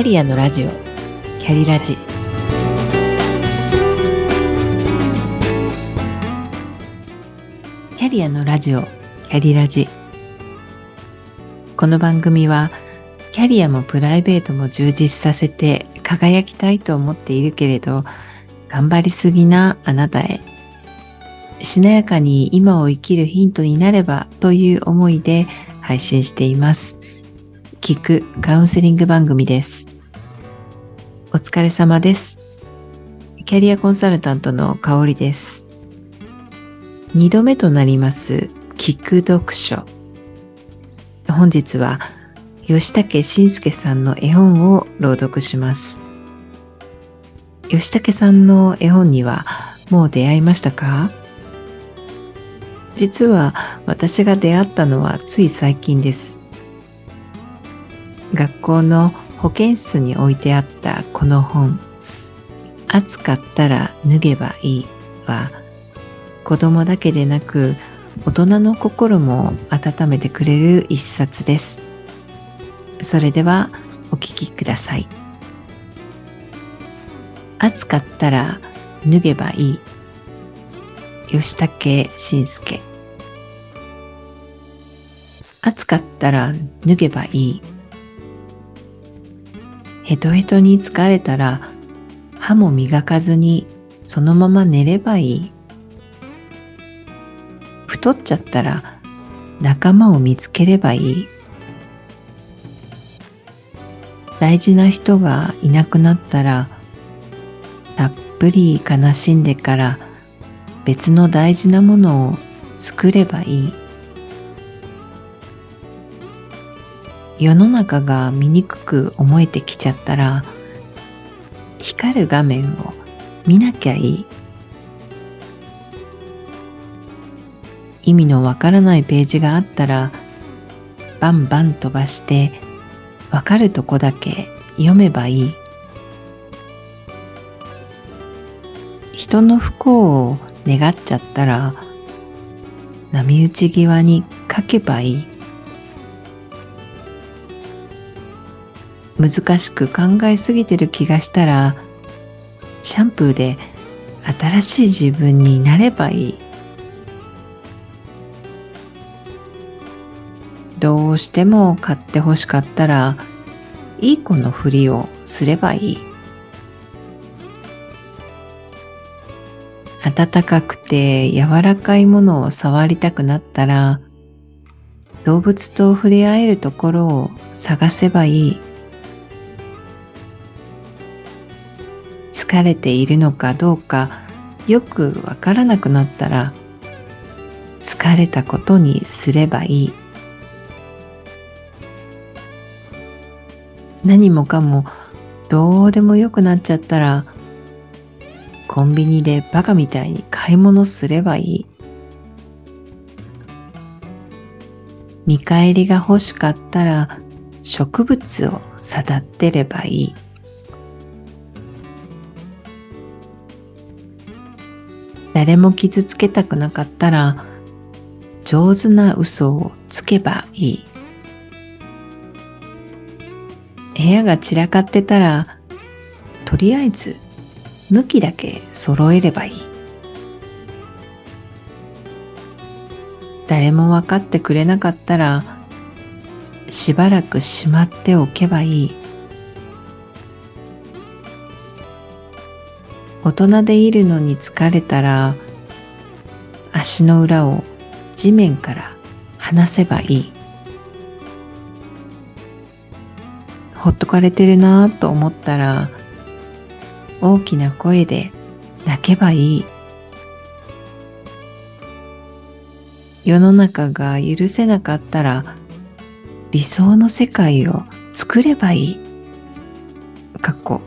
キャリアのラジオ。キャリラジ。キャリアのラジオ。キャリラジ。この番組はキャリアもプライベートも充実させて輝きたいと思っているけれど頑張りすぎなあなたへ。しなやかに今を生きるヒントになればという思いで配信しています。聞くカウンセリング番組です。お疲れ様です。キャリアコンサルタントの香りです。二度目となります聞く読書。本日は吉武慎介さんの絵本を朗読します。吉武さんの絵本にはもう出会いましたか？実は私が出会ったのはつい最近です。学校の保健室に置いてあったこの本「暑かったら脱げばいい」は子供だけでなく大人の心も温めてくれる一冊です。それではお聞きください。暑かったら脱げばいい。吉武慎介暑かったら脱げばいい。ヘトヘトに疲れたら歯も磨かずにそのまま寝ればいい。太っちゃったら仲間を見つければいい。大事な人がいなくなったらたっぷり悲しんでから別の大事なものを作ればいい。世の中が醜く思えてきちゃったら光る画面を見なきゃいい。意味のわからないページがあったらバンバン飛ばしてわかるとこだけ読めばいい。人の不幸を願っちゃったら波打ち際に書けばいい。難しく考えすぎてる気がしたらシャンプーで新しい自分になればいい。どうしても買って欲しかったらいい子のふりをすればいい。暖かくて柔らかいものを触りたくなったら動物と触れ合えるところを探せばいい。疲れているのかどうかよくわからなくなったら疲れたことにすればいい。何もかもどうでもよくなっちゃったらコンビニでバカみたいに買い物すればいい。見返りが欲しかったら植物を育てればいい。誰も傷つけたくなかったら上手な嘘をつけばいい。部屋が散らかってたらとりあえず向きだけ揃えればいい。誰も分かってくれなかったらしばらくしまっておけばいい。大人でいるのに疲れたら足の裏を地面から離せばいいほっとかれてるなぁと思ったら大きな声で泣けばいい世の中が許せなかったら理想の世界を作ればいい。かっこ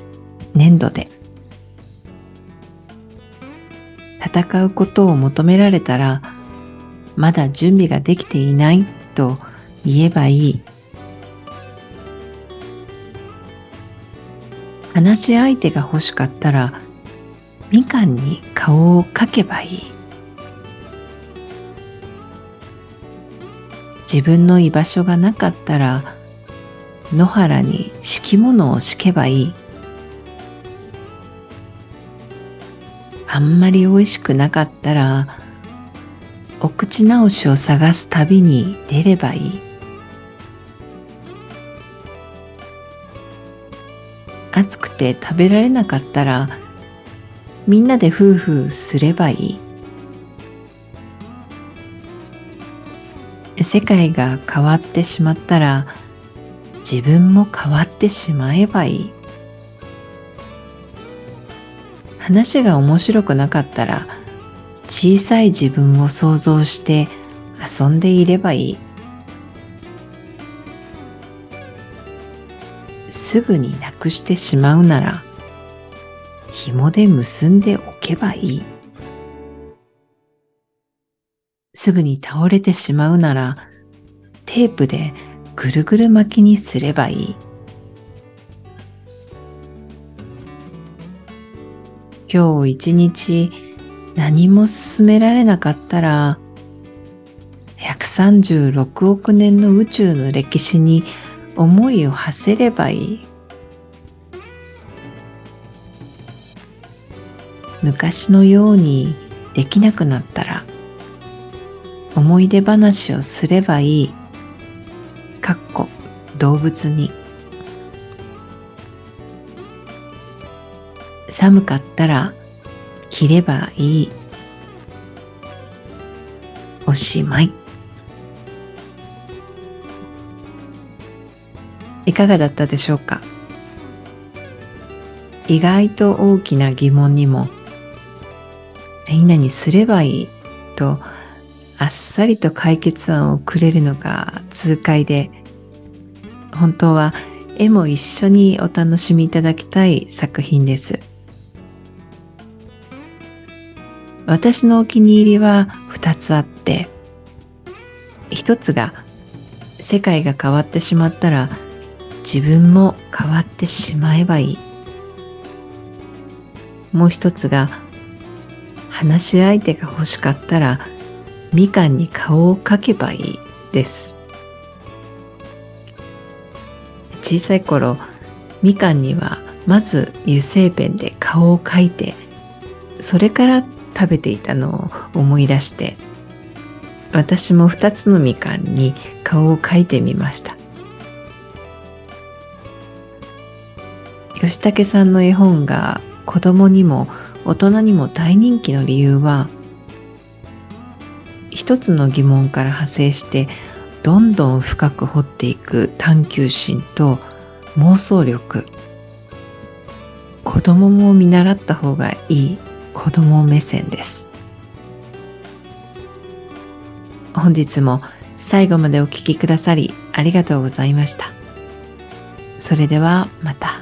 粘土で。戦うことを求められたら、まだ準備ができていないと言えばいい。話し相手が欲しかったら、みかんに顔をかけばいい。自分の居場所がなかったら、野原に敷物を敷けばいい。あんまり美味しくなかったら、お口直しを探す旅に出ればいい。暑くて食べられなかったら、みんなで夫婦すればいい。世界が変わってしまったら自分も変わってしまえばいい話が面白くなかったら小さい自分を想像して遊んでいればいい。すぐになくしてしまうなら紐で結んでおけばいい。すぐに倒れてしまうならテープでぐるぐる巻きにすればいい。今日一日何も進められなかったら136億年の宇宙の歴史に思いを馳せればいい昔のようにできなくなったら思い出話をすればいい。かっこ動物に。寒かったら着ればいい。おしまい。いかがだったでしょうか？意外と大きな疑問にも何々すればいいとあっさりと解決案をくれるのが痛快で本当は絵も一緒にお楽しみいただきたい作品です私のお気に入りは2つあって1つが世界が変わってしまったら自分も変わってしまえばいい。もう一つが話し相手が欲しかったらみかんに顔を描けばいいです。小さい頃みかんにはまず油性ペンで顔を描いてそれから食べていたのを思い出して私も2つのみかんに顔を描いてみました。吉武さんの絵本が子供にも大人にも大人気の理由は一つの疑問から派生してどんどん深く掘っていく探求心と妄想力。子供も見習った方がいい。子供目線です。本日も最後までお聴きくださりありがとうございました。それではまた。